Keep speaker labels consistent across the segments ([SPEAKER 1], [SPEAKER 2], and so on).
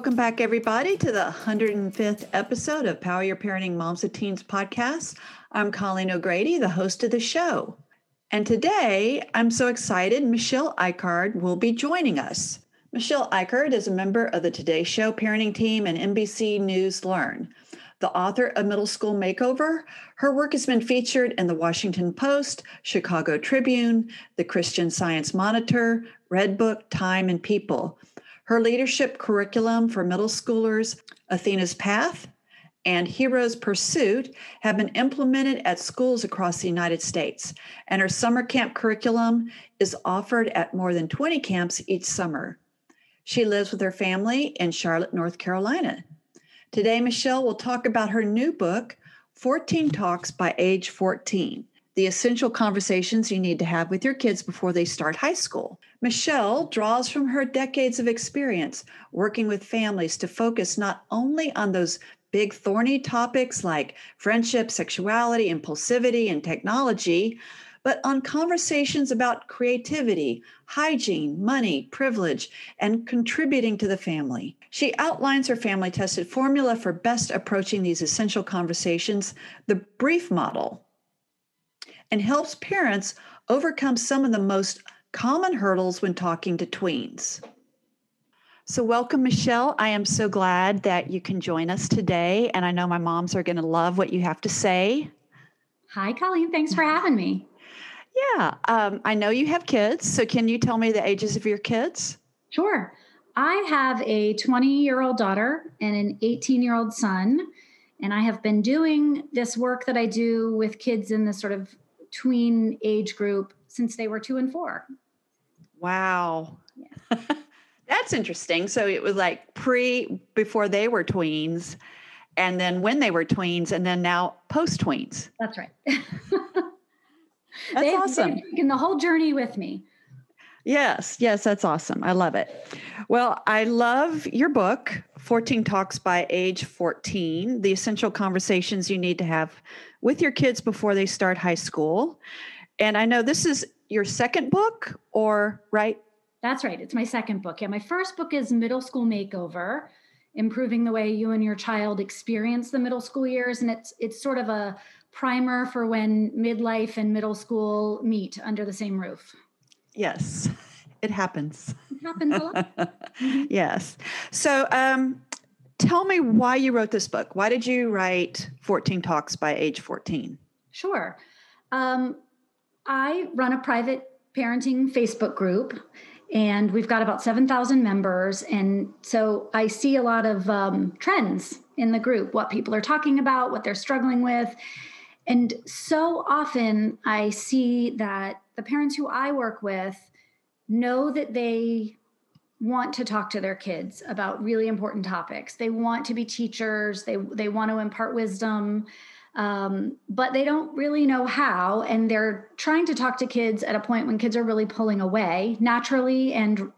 [SPEAKER 1] Welcome back, everybody, to the 105th episode of Power Your Parenting Moms of Teens podcast. I'm Colleen O'Grady, the host of the show. And today, I'm so excited, Michelle Icard will be joining us. Michelle Icard is a member of the Today Show parenting team and NBC News Learn. The author of Middle School Makeover, her work has been featured in the Washington Post, Chicago Tribune, the Christian Science Monitor, Redbook, Time, and People. Her leadership curriculum for middle schoolers, Athena's Path and Hero's Pursuit, have been implemented at schools across the United States. And her summer camp curriculum is offered at more than 20 camps each summer. She lives with her family in Charlotte, North Carolina. Today, Michelle will talk about her new book, 14 Talks by Age 14 the essential conversations you need to have with your kids before they start high school. Michelle draws from her decades of experience working with families to focus not only on those big thorny topics like friendship, sexuality, impulsivity, and technology, but on conversations about creativity, hygiene, money, privilege, and contributing to the family. She outlines her family tested formula for best approaching these essential conversations, the brief model and helps parents overcome some of the most common hurdles when talking to tweens. So, welcome, Michelle. I am so glad that you can join us today. And I know my moms are going to love what you have to say.
[SPEAKER 2] Hi, Colleen. Thanks for having me.
[SPEAKER 1] Yeah. Um, I know you have kids. So, can you tell me the ages of your kids?
[SPEAKER 2] Sure. I have a 20 year old daughter and an 18 year old son. And I have been doing this work that I do with kids in this sort of tween age group since they were two and four.
[SPEAKER 1] Wow. Yeah. That's interesting. So it was like pre, before they were tweens, and then when they were tweens, and then now post tweens.
[SPEAKER 2] That's right.
[SPEAKER 1] that's
[SPEAKER 2] they,
[SPEAKER 1] awesome.
[SPEAKER 2] In the whole journey with me.
[SPEAKER 1] Yes, yes, that's awesome. I love it. Well, I love your book, 14 Talks by Age 14, the essential conversations you need to have with your kids before they start high school. And I know this is your second book, or right?
[SPEAKER 2] That's right. It's my second book. Yeah, my first book is Middle School Makeover, improving the way you and your child experience the middle school years. And it's it's sort of a primer for when midlife and middle school meet under the same roof.
[SPEAKER 1] Yes, it happens.
[SPEAKER 2] It happens a lot.
[SPEAKER 1] mm-hmm. Yes. So, um, tell me why you wrote this book. Why did you write 14 Talks by Age 14?
[SPEAKER 2] Sure. Um, I run a private parenting Facebook group, and we've got about 7,000 members. And so I see a lot of um, trends in the group, what people are talking about, what they're struggling with. And so often I see that the parents who I work with know that they want to talk to their kids about really important topics. They want to be teachers. They they want to impart wisdom, um, but they don't really know how. And they're trying to talk to kids at a point when kids are really pulling away naturally and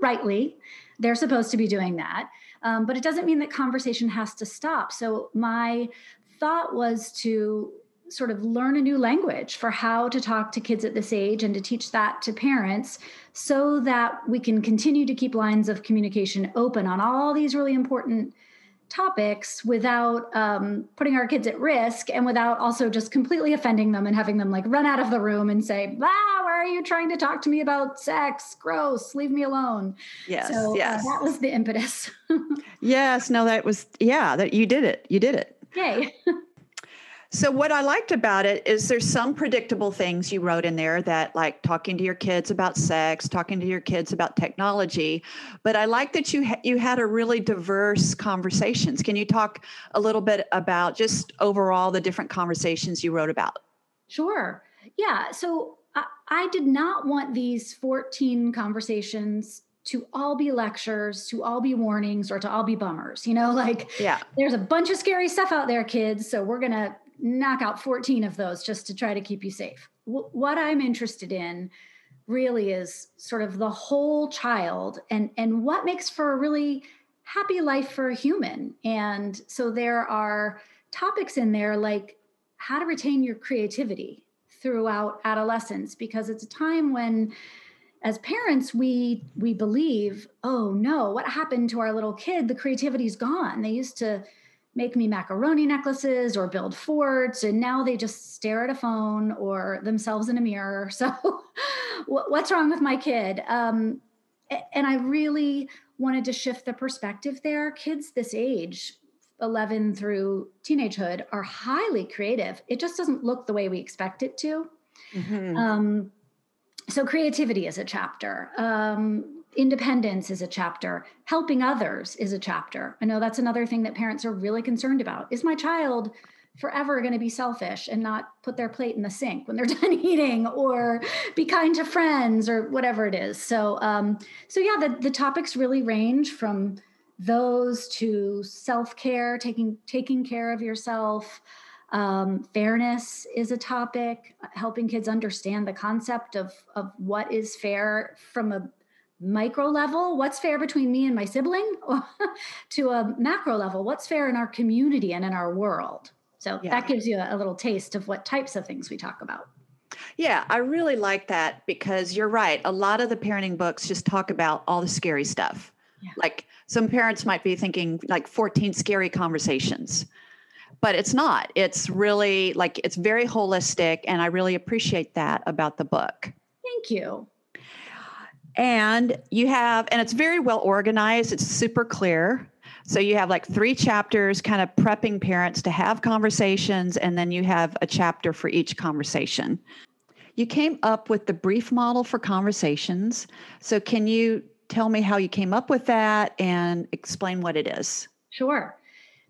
[SPEAKER 2] rightly. They're supposed to be doing that, um, but it doesn't mean that conversation has to stop. So my thought was to sort of learn a new language for how to talk to kids at this age and to teach that to parents so that we can continue to keep lines of communication open on all these really important topics without um, putting our kids at risk and without also just completely offending them and having them like run out of the room and say, ah, why are you trying to talk to me about sex? Gross, leave me alone.
[SPEAKER 1] Yes.
[SPEAKER 2] So
[SPEAKER 1] yes.
[SPEAKER 2] Uh, that was the impetus.
[SPEAKER 1] yes. No, that was, yeah, that you did it. You did it.
[SPEAKER 2] Yay.
[SPEAKER 1] So what I liked about it is there's some predictable things you wrote in there that like talking to your kids about sex, talking to your kids about technology, but I like that you ha- you had a really diverse conversations. Can you talk a little bit about just overall the different conversations you wrote about?
[SPEAKER 2] Sure. Yeah, so I, I did not want these 14 conversations to all be lectures, to all be warnings, or to all be bummers. You know, like
[SPEAKER 1] yeah,
[SPEAKER 2] there's a bunch of scary stuff out there, kids. So we're gonna knock out 14 of those just to try to keep you safe. W- what I'm interested in really is sort of the whole child and and what makes for a really happy life for a human. And so there are topics in there like how to retain your creativity throughout adolescence because it's a time when as parents we we believe oh no what happened to our little kid the creativity's gone they used to make me macaroni necklaces or build forts. And now they just stare at a phone or themselves in a mirror. So what's wrong with my kid? Um, and i really wanted to shift the perspective there. Kids this age 11 through teenagehood are highly creative. It just doesn't look the way we expect it to. Mm-hmm. um, so creativity is a chapter. Um, independence is a chapter. Helping others is a chapter. I know that's another thing that parents are really concerned about. Is my child forever going to be selfish and not put their plate in the sink when they're done eating or be kind to friends or whatever it is? So um so yeah the, the topics really range from those to self-care taking taking care of yourself. Um, fairness is a topic helping kids understand the concept of of what is fair from a micro level what's fair between me and my sibling to a macro level what's fair in our community and in our world so yeah. that gives you a, a little taste of what types of things we talk about
[SPEAKER 1] yeah, I really like that because you're right. A lot of the parenting books just talk about all the scary stuff. Yeah. Like some parents might be thinking like 14 scary conversations, but it's not. It's really like it's very holistic. And I really appreciate that about the book.
[SPEAKER 2] Thank you.
[SPEAKER 1] And you have, and it's very well organized, it's super clear. So you have like three chapters kind of prepping parents to have conversations, and then you have a chapter for each conversation. You came up with the brief model for conversations. So can you tell me how you came up with that and explain what it is?
[SPEAKER 2] Sure.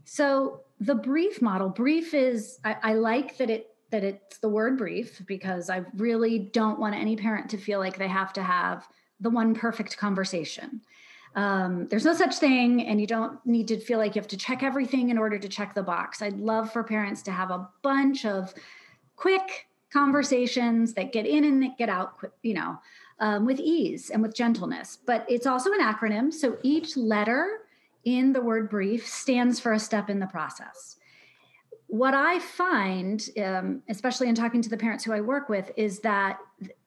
[SPEAKER 2] So the brief model, brief is I, I like that it that it's the word brief because I really don't want any parent to feel like they have to have the one perfect conversation. Um, there's no such thing, and you don't need to feel like you have to check everything in order to check the box. I'd love for parents to have a bunch of quick conversations that get in and get out, you know, um, with ease and with gentleness. But it's also an acronym. So each letter in the word brief stands for a step in the process what I find, um, especially in talking to the parents who I work with, is that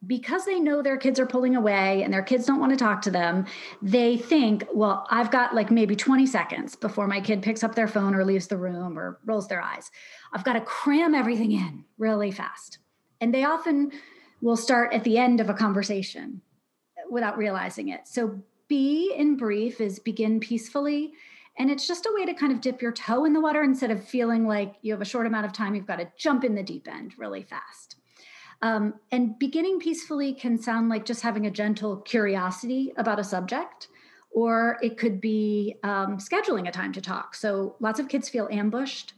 [SPEAKER 2] because they know their kids are pulling away and their kids don't want to talk to them, they think, well, I've got like maybe 20 seconds before my kid picks up their phone or leaves the room or rolls their eyes. I've got to cram everything in really fast. And they often will start at the end of a conversation without realizing it. So, B in brief is begin peacefully and it's just a way to kind of dip your toe in the water instead of feeling like you have a short amount of time, you've got to jump in the deep end really fast. Um, and beginning peacefully can sound like just having a gentle curiosity about a subject, or it could be um, scheduling a time to talk. So lots of kids feel ambushed.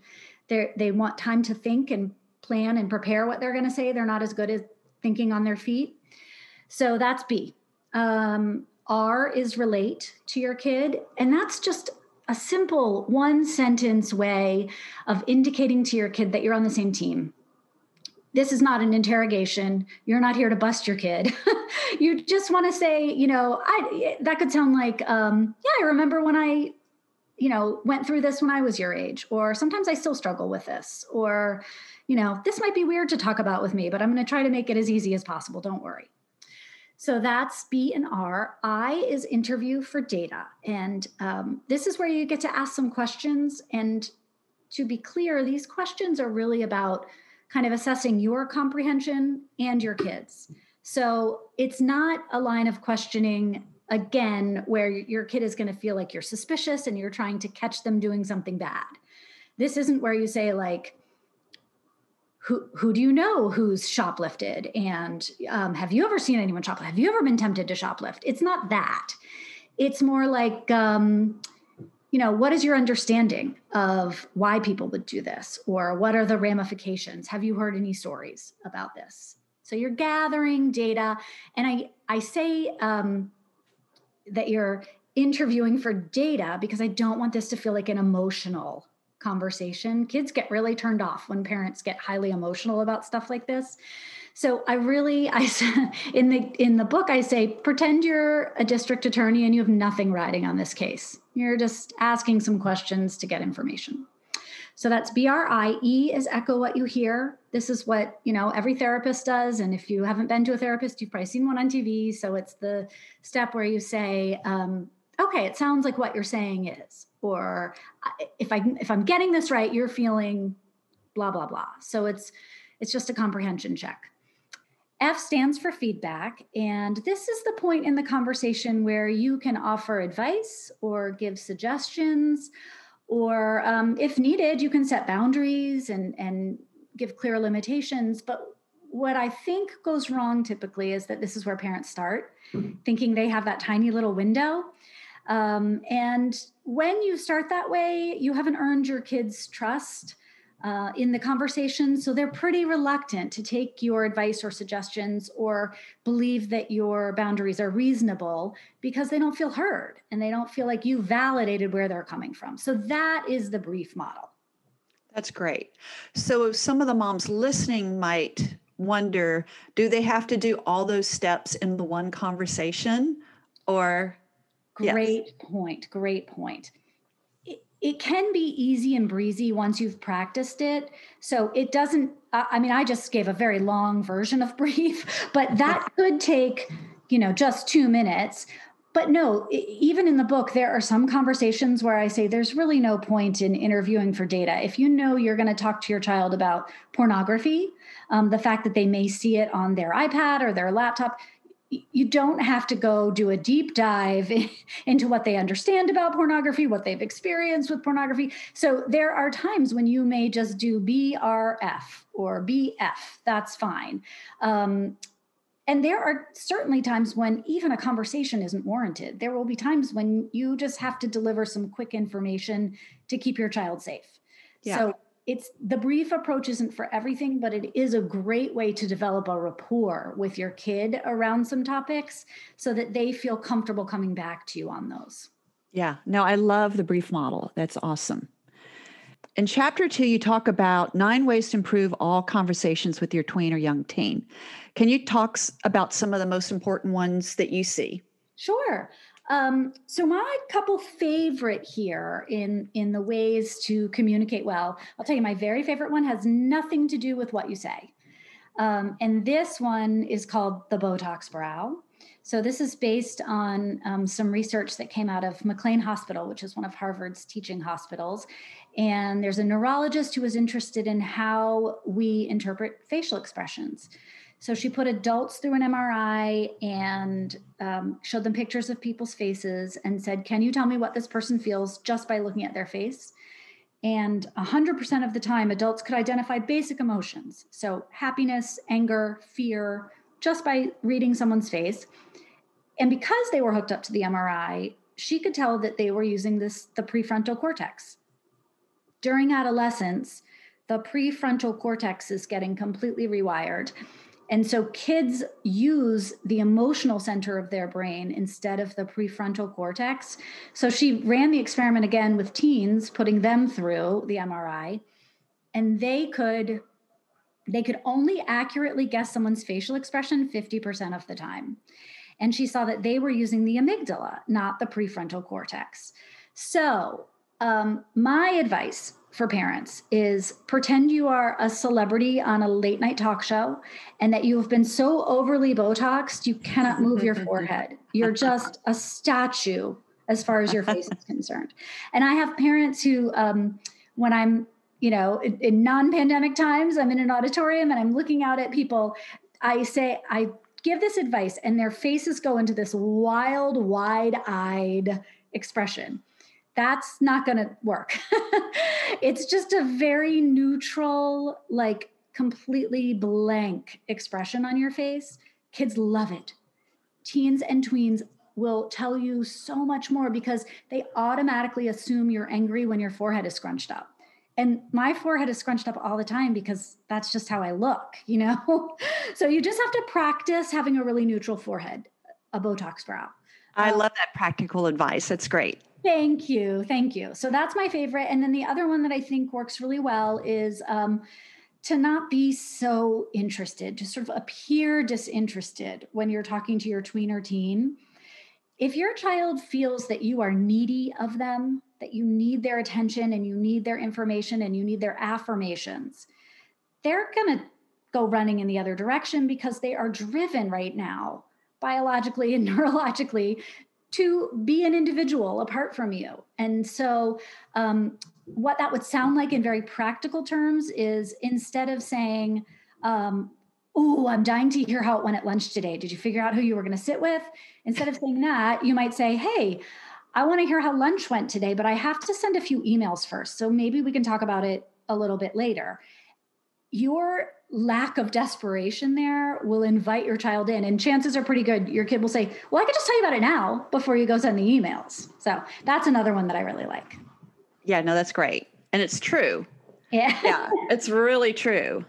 [SPEAKER 2] They they want time to think and plan and prepare what they're going to say. They're not as good at thinking on their feet. So that's B. Um, R is relate to your kid, and that's just a simple one sentence way of indicating to your kid that you're on the same team. This is not an interrogation. You're not here to bust your kid. you just want to say, you know, I that could sound like, um, yeah, I remember when I, you know, went through this when I was your age, or sometimes I still struggle with this, or, you know, this might be weird to talk about with me, but I'm going to try to make it as easy as possible. Don't worry. So that's B and R. I is interview for data. And um, this is where you get to ask some questions. And to be clear, these questions are really about kind of assessing your comprehension and your kids. So it's not a line of questioning again where your kid is going to feel like you're suspicious and you're trying to catch them doing something bad. This isn't where you say, like, who who do you know who's shoplifted? And um, have you ever seen anyone shoplift? Have you ever been tempted to shoplift? It's not that. It's more like um, you know what is your understanding of why people would do this? Or what are the ramifications? Have you heard any stories about this? So you're gathering data and i i say um, that you're interviewing for data because I don't want this to feel like an emotional conversation. Kids get really turned off when parents get highly emotional about stuff like this. So I really I in the in the book I say pretend you're a district attorney and you have nothing riding on this case. You're just asking some questions to get information. So that's B R I E is echo what you hear. This is what, you know, every therapist does and if you haven't been to a therapist, you've probably seen one on TV, so it's the step where you say um, okay, it sounds like what you're saying is or if I if I'm getting this right, you're feeling blah blah blah. So it's it's just a comprehension check. F stands for feedback. And this is the point in the conversation where you can offer advice or give suggestions, or um, if needed, you can set boundaries and, and give clear limitations. But what I think goes wrong typically is that this is where parents start, thinking they have that tiny little window. Um, and when you start that way, you haven't earned your kids' trust uh, in the conversation. So they're pretty reluctant to take your advice or suggestions or believe that your boundaries are reasonable because they don't feel heard and they don't feel like you validated where they're coming from. So that is the brief model.
[SPEAKER 1] That's great. So some of the moms listening might wonder do they have to do all those steps in the one conversation or
[SPEAKER 2] great yes. point great point it can be easy and breezy once you've practiced it. So it doesn't, I mean, I just gave a very long version of brief, but that could take, you know, just two minutes. But no, even in the book, there are some conversations where I say there's really no point in interviewing for data. If you know you're going to talk to your child about pornography, um, the fact that they may see it on their iPad or their laptop, you don't have to go do a deep dive into what they understand about pornography, what they've experienced with pornography. So there are times when you may just do BRF or BF. That's fine. Um, and there are certainly times when even a conversation isn't warranted. There will be times when you just have to deliver some quick information to keep your child safe. Yeah. So it's the brief approach isn't for everything, but it is a great way to develop a rapport with your kid around some topics so that they feel comfortable coming back to you on those.
[SPEAKER 1] Yeah, no, I love the brief model. That's awesome. In chapter two, you talk about nine ways to improve all conversations with your tween or young teen. Can you talk about some of the most important ones that you see?
[SPEAKER 2] Sure. Um, so my couple favorite here in in the ways to communicate well, I'll tell you my very favorite one has nothing to do with what you say. Um, and this one is called the Botox brow. So this is based on um, some research that came out of McLean Hospital, which is one of Harvard's teaching hospitals. And there's a neurologist who was interested in how we interpret facial expressions. So she put adults through an MRI and um, showed them pictures of people's faces and said, Can you tell me what this person feels just by looking at their face? And 100% of the time, adults could identify basic emotions. So happiness, anger, fear, just by reading someone's face. And because they were hooked up to the MRI, she could tell that they were using this the prefrontal cortex. During adolescence, the prefrontal cortex is getting completely rewired and so kids use the emotional center of their brain instead of the prefrontal cortex. So she ran the experiment again with teens, putting them through the MRI, and they could they could only accurately guess someone's facial expression 50% of the time. And she saw that they were using the amygdala, not the prefrontal cortex. So, um, my advice for parents is pretend you are a celebrity on a late night talk show and that you have been so overly botoxed you cannot move your forehead. You're just a statue as far as your face is concerned. And i have parents who um, when i'm you know in, in non-pandemic times i'm in an auditorium and i'm looking out at people i say i give this advice and their faces go into this wild wide-eyed expression that's not going to work. it's just a very neutral, like completely blank expression on your face. Kids love it. Teens and tweens will tell you so much more because they automatically assume you're angry when your forehead is scrunched up. And my forehead is scrunched up all the time because that's just how I look, you know? so you just have to practice having a really neutral forehead, a Botox brow.
[SPEAKER 1] I um, love that practical advice. That's great.
[SPEAKER 2] Thank you. Thank you. So that's my favorite. And then the other one that I think works really well is um, to not be so interested, to sort of appear disinterested when you're talking to your tween or teen. If your child feels that you are needy of them, that you need their attention and you need their information and you need their affirmations, they're going to go running in the other direction because they are driven right now biologically and neurologically to be an individual apart from you. And so, um, what that would sound like in very practical terms is instead of saying, um, Oh, I'm dying to hear how it went at lunch today. Did you figure out who you were going to sit with? Instead of saying that, you might say, Hey, I want to hear how lunch went today, but I have to send a few emails first. So maybe we can talk about it a little bit later. Your lack of desperation there will invite your child in and chances are pretty good your kid will say well i could just tell you about it now before you go send the emails. So that's another one that i really like.
[SPEAKER 1] Yeah no that's great and it's true.
[SPEAKER 2] Yeah.
[SPEAKER 1] Yeah it's really true.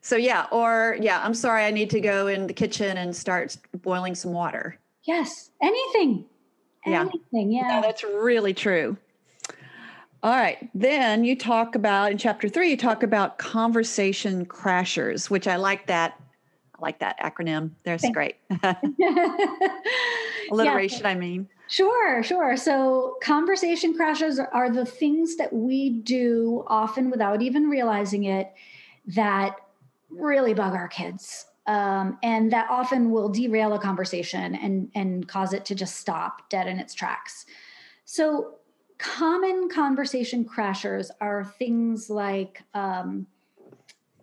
[SPEAKER 1] So yeah or yeah i'm sorry i need to go in the kitchen and start boiling some water.
[SPEAKER 2] Yes anything
[SPEAKER 1] yeah.
[SPEAKER 2] anything yeah.
[SPEAKER 1] No, that's really true all right. Then you talk about in chapter three, you talk about conversation crashers, which I like that. I like that acronym. That's great. Alliteration, yeah. I mean.
[SPEAKER 2] Sure, sure. So, conversation crashes are the things that we do often without even realizing it that really bug our kids. Um, and that often will derail a conversation and, and cause it to just stop dead in its tracks. So, common conversation crashers are things like um,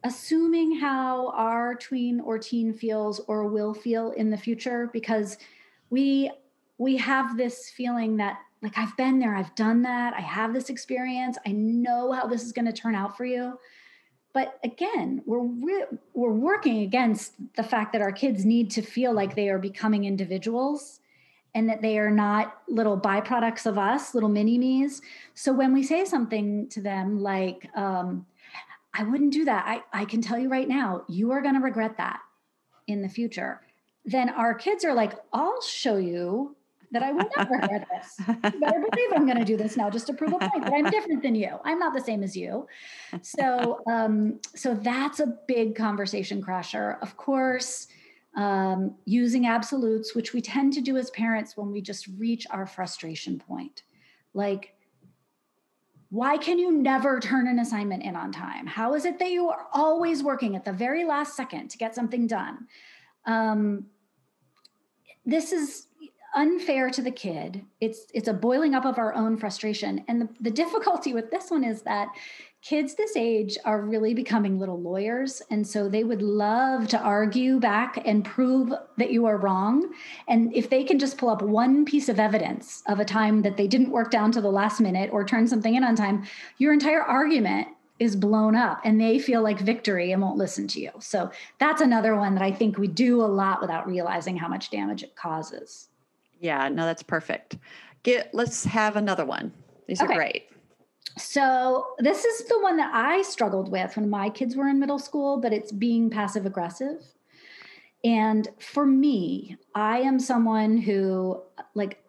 [SPEAKER 2] assuming how our tween or teen feels or will feel in the future because we we have this feeling that like I've been there, I've done that, I have this experience, I know how this is going to turn out for you. But again, we're re- we're working against the fact that our kids need to feel like they are becoming individuals and that they are not little byproducts of us, little mini me's. So when we say something to them like, um, I wouldn't do that, I, I can tell you right now, you are going to regret that in the future. Then our kids are like, I'll show you that I would never regret this. You better believe I'm going to do this now just to prove a point that I'm different than you. I'm not the same as you. So, um, so that's a big conversation crasher. Of course, um, using absolutes, which we tend to do as parents when we just reach our frustration point. Like, why can you never turn an assignment in on time? How is it that you are always working at the very last second to get something done? Um, this is unfair to the kid. It's it's a boiling up of our own frustration. And the, the difficulty with this one is that kids this age are really becoming little lawyers. And so they would love to argue back and prove that you are wrong. And if they can just pull up one piece of evidence of a time that they didn't work down to the last minute or turn something in on time, your entire argument is blown up and they feel like victory and won't listen to you. So that's another one that I think we do a lot without realizing how much damage it causes.
[SPEAKER 1] Yeah, no, that's perfect. Get let's have another one. These okay. are great.
[SPEAKER 2] So, this is the one that I struggled with when my kids were in middle school, but it's being passive aggressive. And for me, I am someone who, like,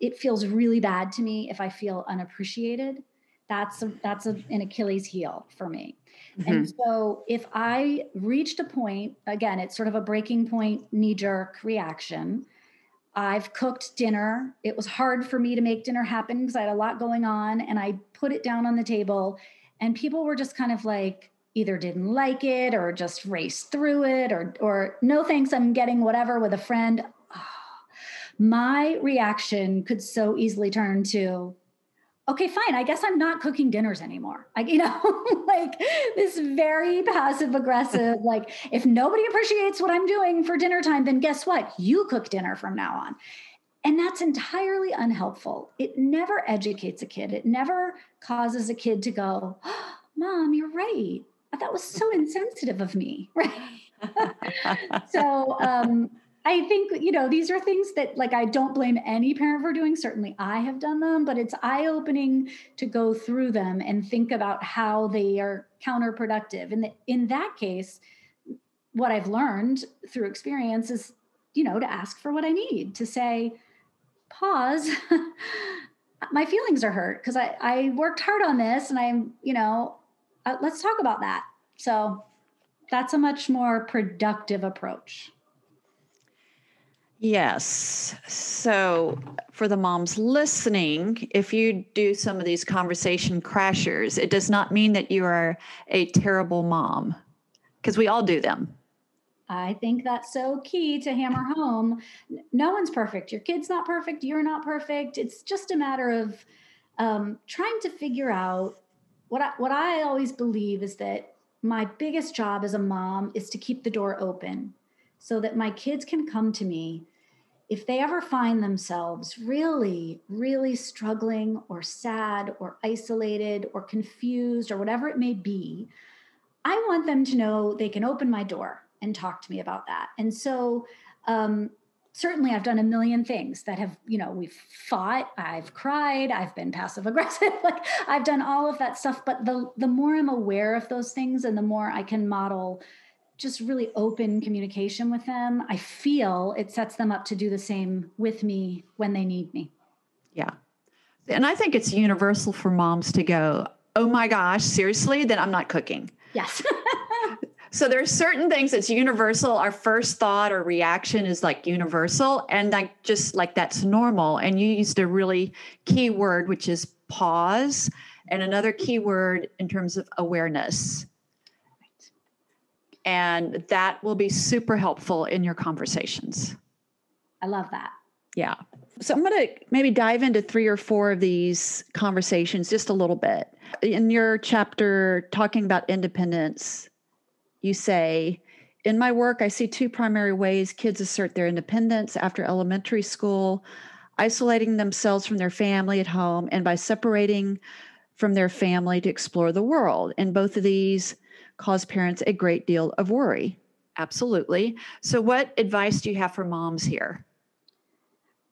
[SPEAKER 2] it feels really bad to me if I feel unappreciated. That's a, that's a, an Achilles heel for me. Mm-hmm. And so, if I reached a point, again, it's sort of a breaking point, knee jerk reaction I've cooked dinner. It was hard for me to make dinner happen because I had a lot going on and I put it down on the table and people were just kind of like either didn't like it or just raced through it or or no thanks I'm getting whatever with a friend. Oh, my reaction could so easily turn to okay, fine. I guess I'm not cooking dinners anymore. Like, you know, like this very passive aggressive, like, if nobody appreciates what I'm doing for dinner time, then guess what? You cook dinner from now on. And that's entirely unhelpful. It never educates a kid, it never causes a kid to go, oh, Mom, you're right. That was so insensitive of me. Right. so, um, I think, you know, these are things that like I don't blame any parent for doing. Certainly I have done them, but it's eye opening to go through them and think about how they are counterproductive. And in that case, what I've learned through experience is, you know, to ask for what I need, to say, pause. My feelings are hurt because I, I worked hard on this and I'm, you know, uh, let's talk about that. So that's a much more productive approach.
[SPEAKER 1] Yes. So, for the moms listening, if you do some of these conversation crashers, it does not mean that you are a terrible mom because we all do them.
[SPEAKER 2] I think that's so key to hammer home. No one's perfect. Your kid's not perfect. You're not perfect. It's just a matter of um, trying to figure out what I, what I always believe is that my biggest job as a mom is to keep the door open so that my kids can come to me if they ever find themselves really, really struggling or sad or isolated or confused or whatever it may be. I want them to know they can open my door and talk to me about that. And so, um, certainly I've done a million things that have, you know, we've fought, I've cried, I've been passive aggressive, like I've done all of that stuff. But the the more I'm aware of those things and the more I can model just really open communication with them, I feel it sets them up to do the same with me when they need me.
[SPEAKER 1] Yeah. And I think it's universal for moms to go, oh my gosh, seriously, then I'm not cooking.
[SPEAKER 2] Yes.
[SPEAKER 1] so there's certain things that's universal. Our first thought or reaction is like universal. And like just like that's normal. And you used a really key word, which is pause, and another key word in terms of awareness and that will be super helpful in your conversations.
[SPEAKER 2] I love that.
[SPEAKER 1] Yeah. So I'm going to maybe dive into three or four of these conversations just a little bit. In your chapter talking about independence, you say, in my work, I see two primary ways kids assert their independence after elementary school isolating themselves from their family at home and by separating from their family to explore the world. And both of these cause parents a great deal of worry. Absolutely. So, what advice do you have for moms here?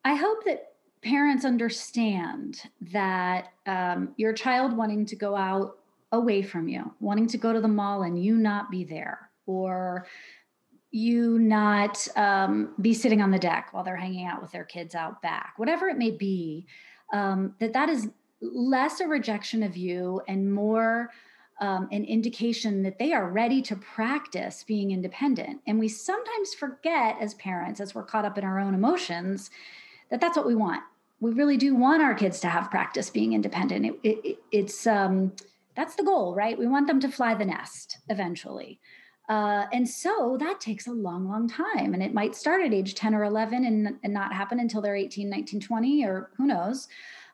[SPEAKER 2] I hope that parents understand that um, your child wanting to go out away from you, wanting to go to the mall and you not be there, or you not um, be sitting on the deck while they're hanging out with their kids out back, whatever it may be, um, that that is less a rejection of you and more um, an indication that they are ready to practice being independent. And we sometimes forget as parents, as we're caught up in our own emotions, that that's what we want. We really do want our kids to have practice being independent. It, it, it's um, that's the goal, right? We want them to fly the nest eventually. Uh, and so that takes a long, long time. And it might start at age 10 or 11 and, and not happen until they're 18, 19, 20, or who knows.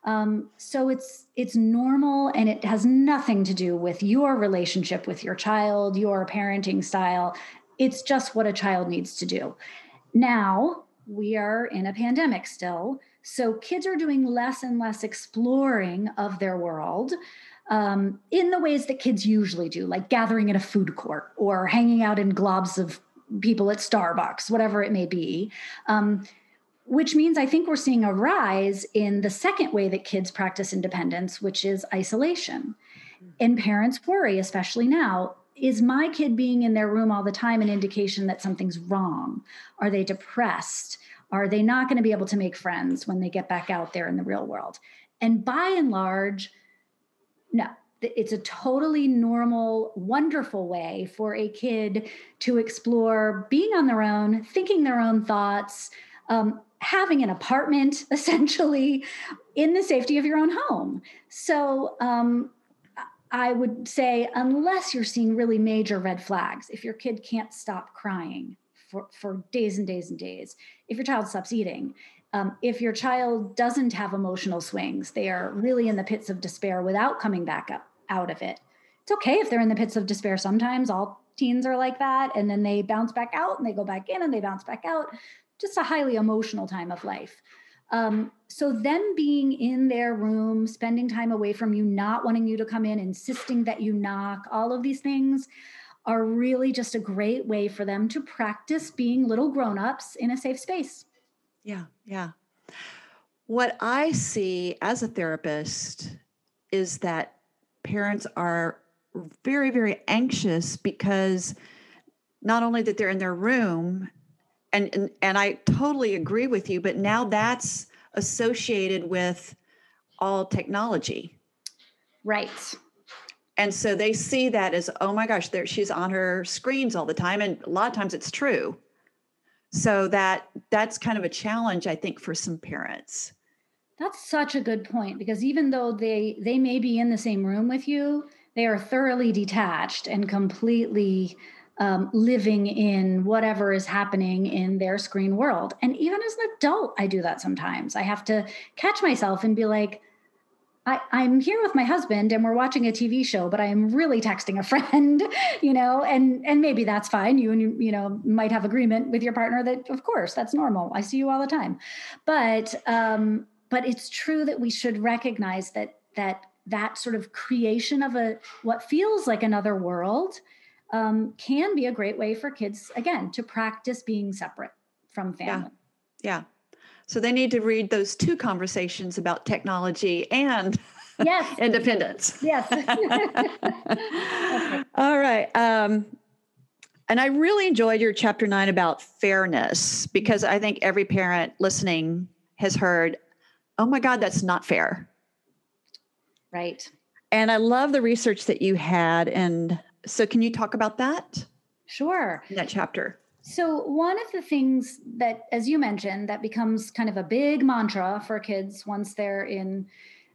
[SPEAKER 2] Um, so it's it's normal and it has nothing to do with your relationship with your child, your parenting style. It's just what a child needs to do. Now we are in a pandemic still, so kids are doing less and less exploring of their world. Um, in the ways that kids usually do, like gathering in a food court or hanging out in globs of people at Starbucks, whatever it may be. Um, which means I think we're seeing a rise in the second way that kids practice independence, which is isolation. And parents worry, especially now, is my kid being in their room all the time an indication that something's wrong? Are they depressed? Are they not going to be able to make friends when they get back out there in the real world? And by and large, no, it's a totally normal, wonderful way for a kid to explore being on their own, thinking their own thoughts, um, having an apartment essentially in the safety of your own home. So um, I would say, unless you're seeing really major red flags, if your kid can't stop crying for, for days and days and days, if your child stops eating, um, if your child doesn't have emotional swings, they are really in the pits of despair without coming back up out of it. It's okay if they're in the pits of despair sometimes. All teens are like that. And then they bounce back out and they go back in and they bounce back out just a highly emotional time of life. Um, so them being in their room, spending time away from you, not wanting you to come in, insisting that you knock, all of these things are really just a great way for them to practice being little grown-ups in a safe space.
[SPEAKER 1] Yeah, yeah. What I see as a therapist is that parents are very very anxious because not only that they're in their room and, and and I totally agree with you, but now that's associated with all technology.
[SPEAKER 2] Right.
[SPEAKER 1] And so they see that as, oh my gosh, there she's on her screens all the time. And a lot of times it's true. So that that's kind of a challenge, I think, for some parents.
[SPEAKER 2] That's such a good point because even though they they may be in the same room with you, they are thoroughly detached and completely um, living in whatever is happening in their screen world. And even as an adult, I do that sometimes. I have to catch myself and be like, I, I'm here with my husband and we're watching a TV show, but I am really texting a friend, you know, and and maybe that's fine. You and you, you know, might have agreement with your partner that of course that's normal. I see you all the time. But um, but it's true that we should recognize that that that sort of creation of a what feels like another world um, can be a great way for kids again to practice being separate from family.
[SPEAKER 1] Yeah. yeah. So they need to read those two conversations about technology and
[SPEAKER 2] yes.
[SPEAKER 1] independence.
[SPEAKER 2] Yes.
[SPEAKER 1] okay. All right. Um, and I really enjoyed your chapter nine about fairness because I think every parent listening has heard, oh my God, that's not fair.
[SPEAKER 2] Right.
[SPEAKER 1] And I love the research that you had. And so, can you talk about that?
[SPEAKER 2] Sure.
[SPEAKER 1] That chapter.
[SPEAKER 2] So, one of the things that, as you mentioned, that becomes kind of a big mantra for kids once they're in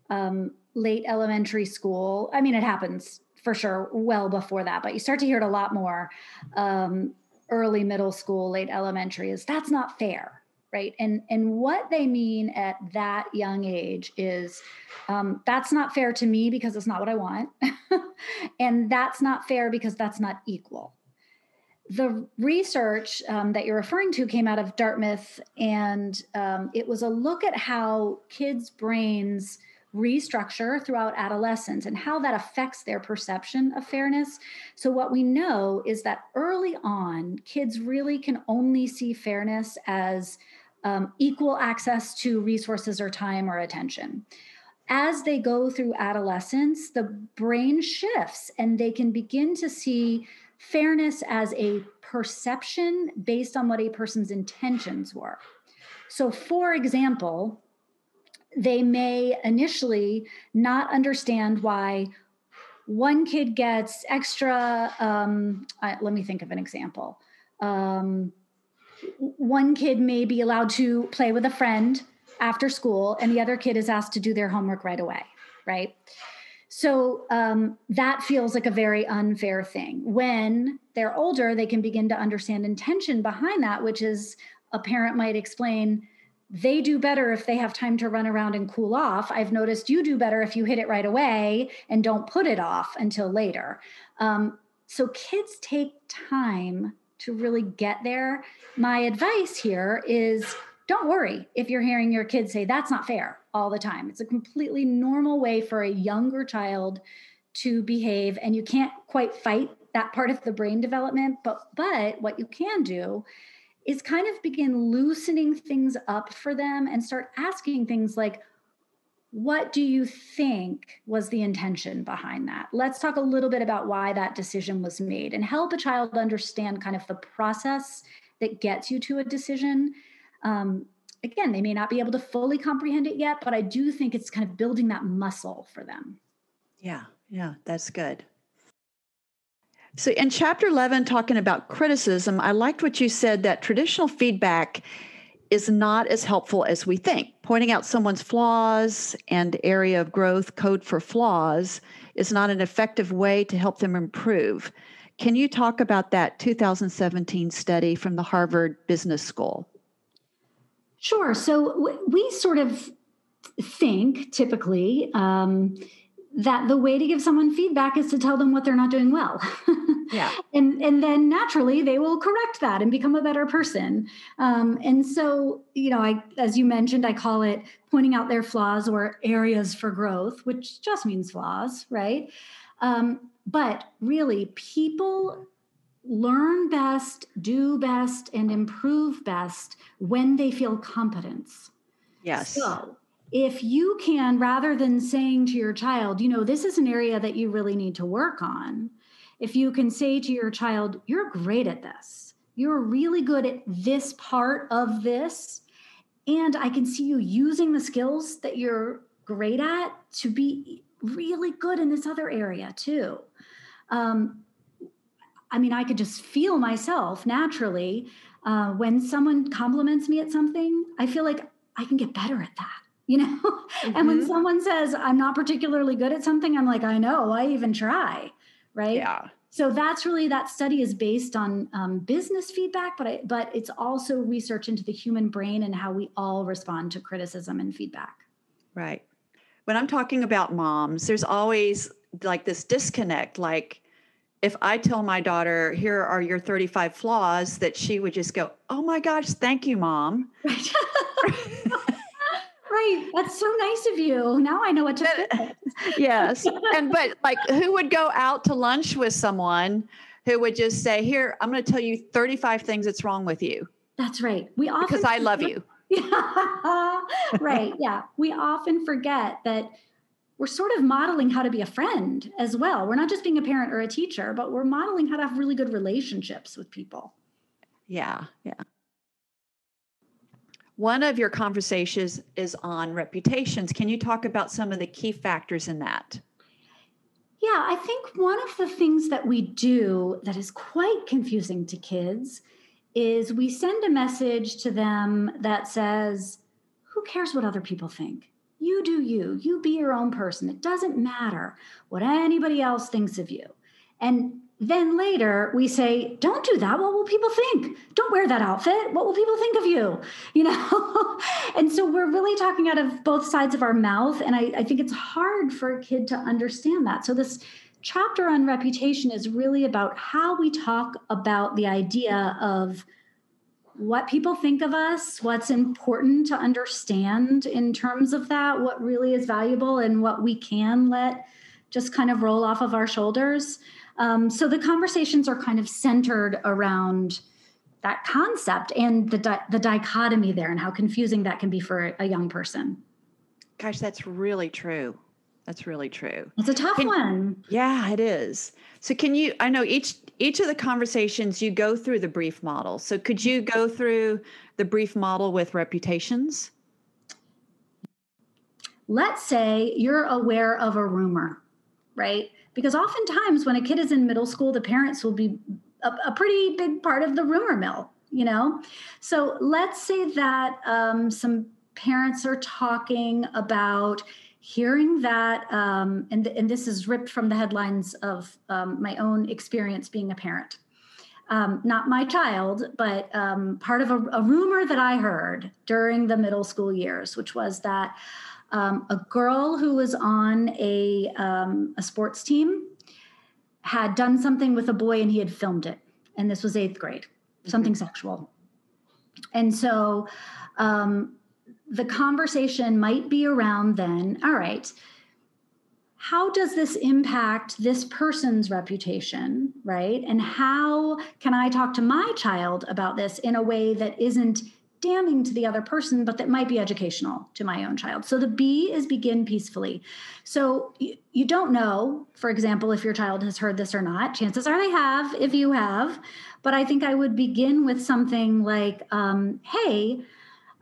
[SPEAKER 2] um, late elementary school. I mean, it happens for sure well before that, but you start to hear it a lot more um, early middle school, late elementary is that's not fair. Right. And and what they mean at that young age is um, that's not fair to me because it's not what I want. and that's not fair because that's not equal the research um, that you're referring to came out of Dartmouth, and um, it was a look at how kids' brains restructure throughout adolescence and how that affects their perception of fairness. So, what we know is that early on, kids really can only see fairness as um, equal access to resources or time or attention. As they go through adolescence, the brain shifts and they can begin to see fairness as a perception based on what a person's intentions were. So, for example, they may initially not understand why one kid gets extra. Um, let me think of an example. Um, one kid may be allowed to play with a friend after school, and the other kid is asked to do their homework right away, right? So um, that feels like a very unfair thing. When they're older, they can begin to understand intention behind that, which is a parent might explain they do better if they have time to run around and cool off. I've noticed you do better if you hit it right away and don't put it off until later. Um, so kids take time to really get there. My advice here is don't worry if you're hearing your kids say that's not fair all the time. It's a completely normal way for a younger child to behave and you can't quite fight that part of the brain development, but but what you can do is kind of begin loosening things up for them and start asking things like what do you think was the intention behind that? Let's talk a little bit about why that decision was made and help a child understand kind of the process that gets you to a decision um, again, they may not be able to fully comprehend it yet, but I do think it's kind of building that muscle for them.
[SPEAKER 1] Yeah, yeah, that's good. So, in chapter 11, talking about criticism, I liked what you said that traditional feedback is not as helpful as we think. Pointing out someone's flaws and area of growth, code for flaws, is not an effective way to help them improve. Can you talk about that 2017 study from the Harvard Business School?
[SPEAKER 2] Sure. So we sort of think typically um, that the way to give someone feedback is to tell them what they're not doing well.
[SPEAKER 1] yeah.
[SPEAKER 2] And and then naturally they will correct that and become a better person. Um, and so you know, I as you mentioned, I call it pointing out their flaws or areas for growth, which just means flaws, right? Um, but really, people learn best, do best, and improve best when they feel competence.
[SPEAKER 1] Yes.
[SPEAKER 2] So if you can, rather than saying to your child, you know, this is an area that you really need to work on, if you can say to your child, you're great at this, you're really good at this part of this, and I can see you using the skills that you're great at to be really good in this other area too. Um, I mean, I could just feel myself naturally uh, when someone compliments me at something. I feel like I can get better at that, you know. Mm-hmm. and when mm-hmm. someone says I'm not particularly good at something, I'm like, I know, I even try, right?
[SPEAKER 1] Yeah.
[SPEAKER 2] So that's really that study is based on um, business feedback, but I, but it's also research into the human brain and how we all respond to criticism and feedback.
[SPEAKER 1] Right. When I'm talking about moms, there's always like this disconnect. Like if I tell my daughter, here are your 35 flaws, that she would just go, oh my gosh, thank you, mom.
[SPEAKER 2] Right. right. That's so nice of you. Now I know what to
[SPEAKER 1] yes. And, but like, who would go out to lunch with someone who would just say, here, I'm going to tell you 35 things that's wrong with you?
[SPEAKER 2] That's right. We often
[SPEAKER 1] because I love you.
[SPEAKER 2] right. Yeah. We often forget that we're sort of modeling how to be a friend as well. We're not just being a parent or a teacher, but we're modeling how to have really good relationships with people.
[SPEAKER 1] Yeah, yeah. One of your conversations is on reputations. Can you talk about some of the key factors in that?
[SPEAKER 2] Yeah, I think one of the things that we do that is quite confusing to kids is we send a message to them that says, Who cares what other people think? You do you. You be your own person. It doesn't matter what anybody else thinks of you. And then later we say, don't do that. What will people think? Don't wear that outfit. What will people think of you? You know? and so we're really talking out of both sides of our mouth. And I, I think it's hard for a kid to understand that. So this chapter on reputation is really about how we talk about the idea of what people think of us, what's important to understand in terms of that, what really is valuable, and what we can let just kind of roll off of our shoulders. Um, so the conversations are kind of centered around that concept and the di- the dichotomy there, and how confusing that can be for a young person.
[SPEAKER 1] Gosh, that's really true. That's really true.
[SPEAKER 2] It's a tough can, one.
[SPEAKER 1] Yeah, it is. So can you I know each each of the conversations you go through the brief model. So could you go through the brief model with reputations?
[SPEAKER 2] Let's say you're aware of a rumor, right? Because oftentimes when a kid is in middle school, the parents will be a, a pretty big part of the rumor mill, you know? So let's say that um, some parents are talking about hearing that, um, and, th- and this is ripped from the headlines of um, my own experience being a parent. Um, not my child, but um, part of a, a, rumor that I heard during the middle school years, which was that um, a girl who was on a, um, a sports team had done something with a boy and he had filmed it. And this was eighth grade, mm-hmm. something sexual. And so um, the conversation might be around then all right how does this impact this person's reputation right and how can i talk to my child about this in a way that isn't damning to the other person but that might be educational to my own child so the b is begin peacefully so you, you don't know for example if your child has heard this or not chances are they have if you have but i think i would begin with something like um, hey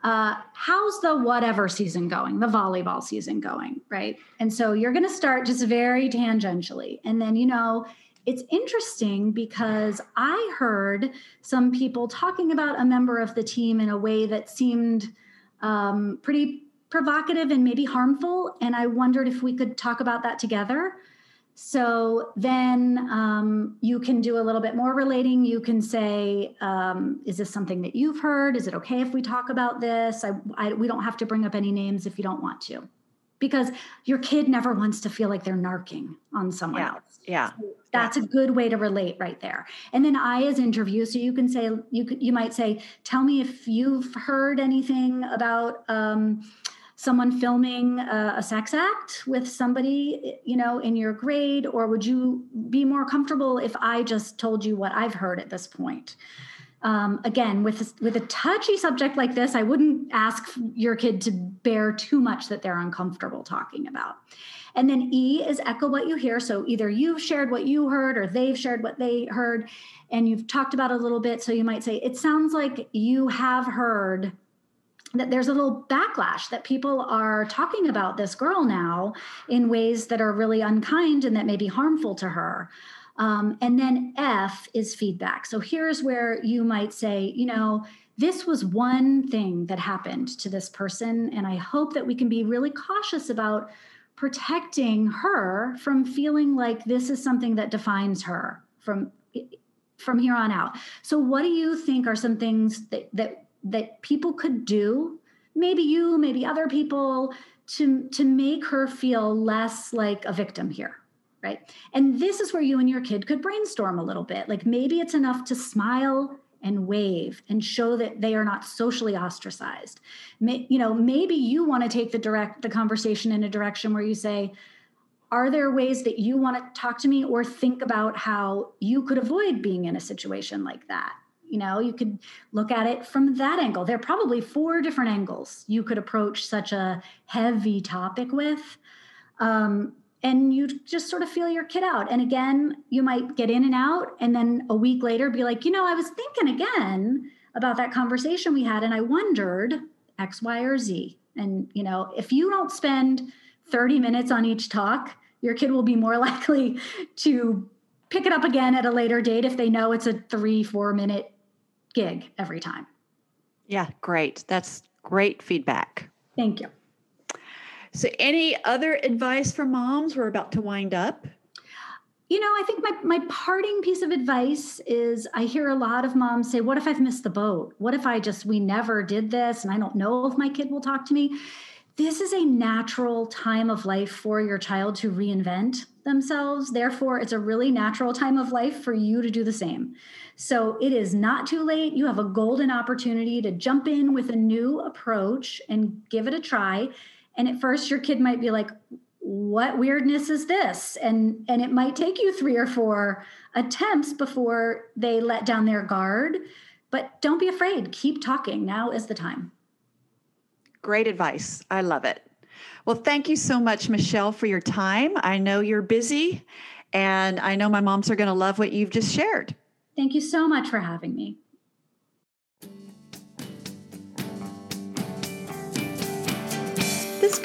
[SPEAKER 2] uh, how's the whatever season going, the volleyball season going, right? And so you're going to start just very tangentially. And then, you know, it's interesting because I heard some people talking about a member of the team in a way that seemed um, pretty provocative and maybe harmful. And I wondered if we could talk about that together. So then um, you can do a little bit more relating. You can say, um, "Is this something that you've heard? Is it okay if we talk about this?" I, I, we don't have to bring up any names if you don't want to, because your kid never wants to feel like they're narking on someone
[SPEAKER 1] yeah.
[SPEAKER 2] else.
[SPEAKER 1] Yeah,
[SPEAKER 2] so that's yeah. a good way to relate right there. And then I, as interview, so you can say you could you might say, "Tell me if you've heard anything about." Um, someone filming a, a, sex act with somebody you know in your grade or would you be more comfortable if i just told you what i've heard at this point um, again with with a touchy subject like this i wouldn't ask your kid to bear too much that they're uncomfortable talking about. And then e is echo what you hear. So either you've shared what you heard or they've shared what they heard and you've talked about a little bit. So you might say it sounds like you have heard that there's a little backlash that people are talking about this girl now in ways that are really unkind and that may be harmful to her. Um, and then F is feedback. So here's where you might say, you know, this was one thing that happened to this person. And I hope that we can be really cautious about protecting her from feeling like this is something that defines her from from here on out. So what do you think are some things that that that people could do, maybe you, maybe other people to to make her feel less like a victim here? Right. And this is where you and your kid could brainstorm a little bit. Like maybe it's enough to smile and wave and show that they are not socially ostracized. May, you know, maybe you want to take the direct the conversation in a direction where you say, are there ways that you want to talk to me or think about how you could avoid being in a situation like that? You know, you could look at it from that angle. There are probably four different angles you could approach such a heavy topic with. Um, and you just sort of feel your kid out. And again, you might get in and out, and then a week later be like, you know, I was thinking again about that conversation we had, and I wondered X, Y, or Z. And, you know, if you don't spend 30 minutes on each talk, your kid will be more likely to pick it up again at a later date if they know it's a three, four minute gig every time.
[SPEAKER 1] Yeah, great. That's great feedback.
[SPEAKER 2] Thank you.
[SPEAKER 1] So, any other advice for moms? We're about to wind up.
[SPEAKER 2] You know, I think my, my parting piece of advice is I hear a lot of moms say, What if I've missed the boat? What if I just, we never did this and I don't know if my kid will talk to me? This is a natural time of life for your child to reinvent themselves. Therefore, it's a really natural time of life for you to do the same. So it is not too late. You have a golden opportunity to jump in with a new approach and give it a try and at first your kid might be like what weirdness is this? And and it might take you 3 or 4 attempts before they let down their guard. But don't be afraid. Keep talking. Now is the time.
[SPEAKER 1] Great advice. I love it. Well thank you so much michelle for your time. I know you're busy and i know my moms are going to love what you've just shared.
[SPEAKER 2] Thank you so much for having me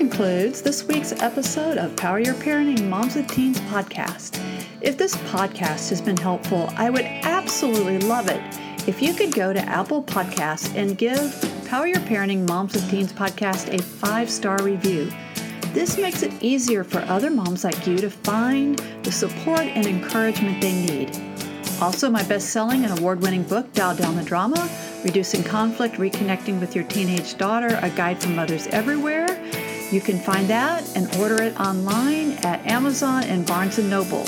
[SPEAKER 1] concludes this week's episode of Power Your Parenting Moms with Teens podcast. If this podcast has been helpful, I would absolutely love it if you could go to Apple Podcasts and give Power Your Parenting Moms with Teens podcast a five star review. This makes it easier for other moms like you to find the support and encouragement they need. Also, my best selling and award winning book, Dial Down the Drama Reducing Conflict, Reconnecting with Your Teenage Daughter, a guide for mothers everywhere you can find that and order it online at Amazon and Barnes & Noble.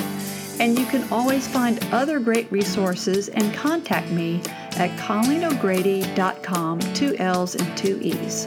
[SPEAKER 1] And you can always find other great resources and contact me at ColleenO'Grady.com, two L's and two E's.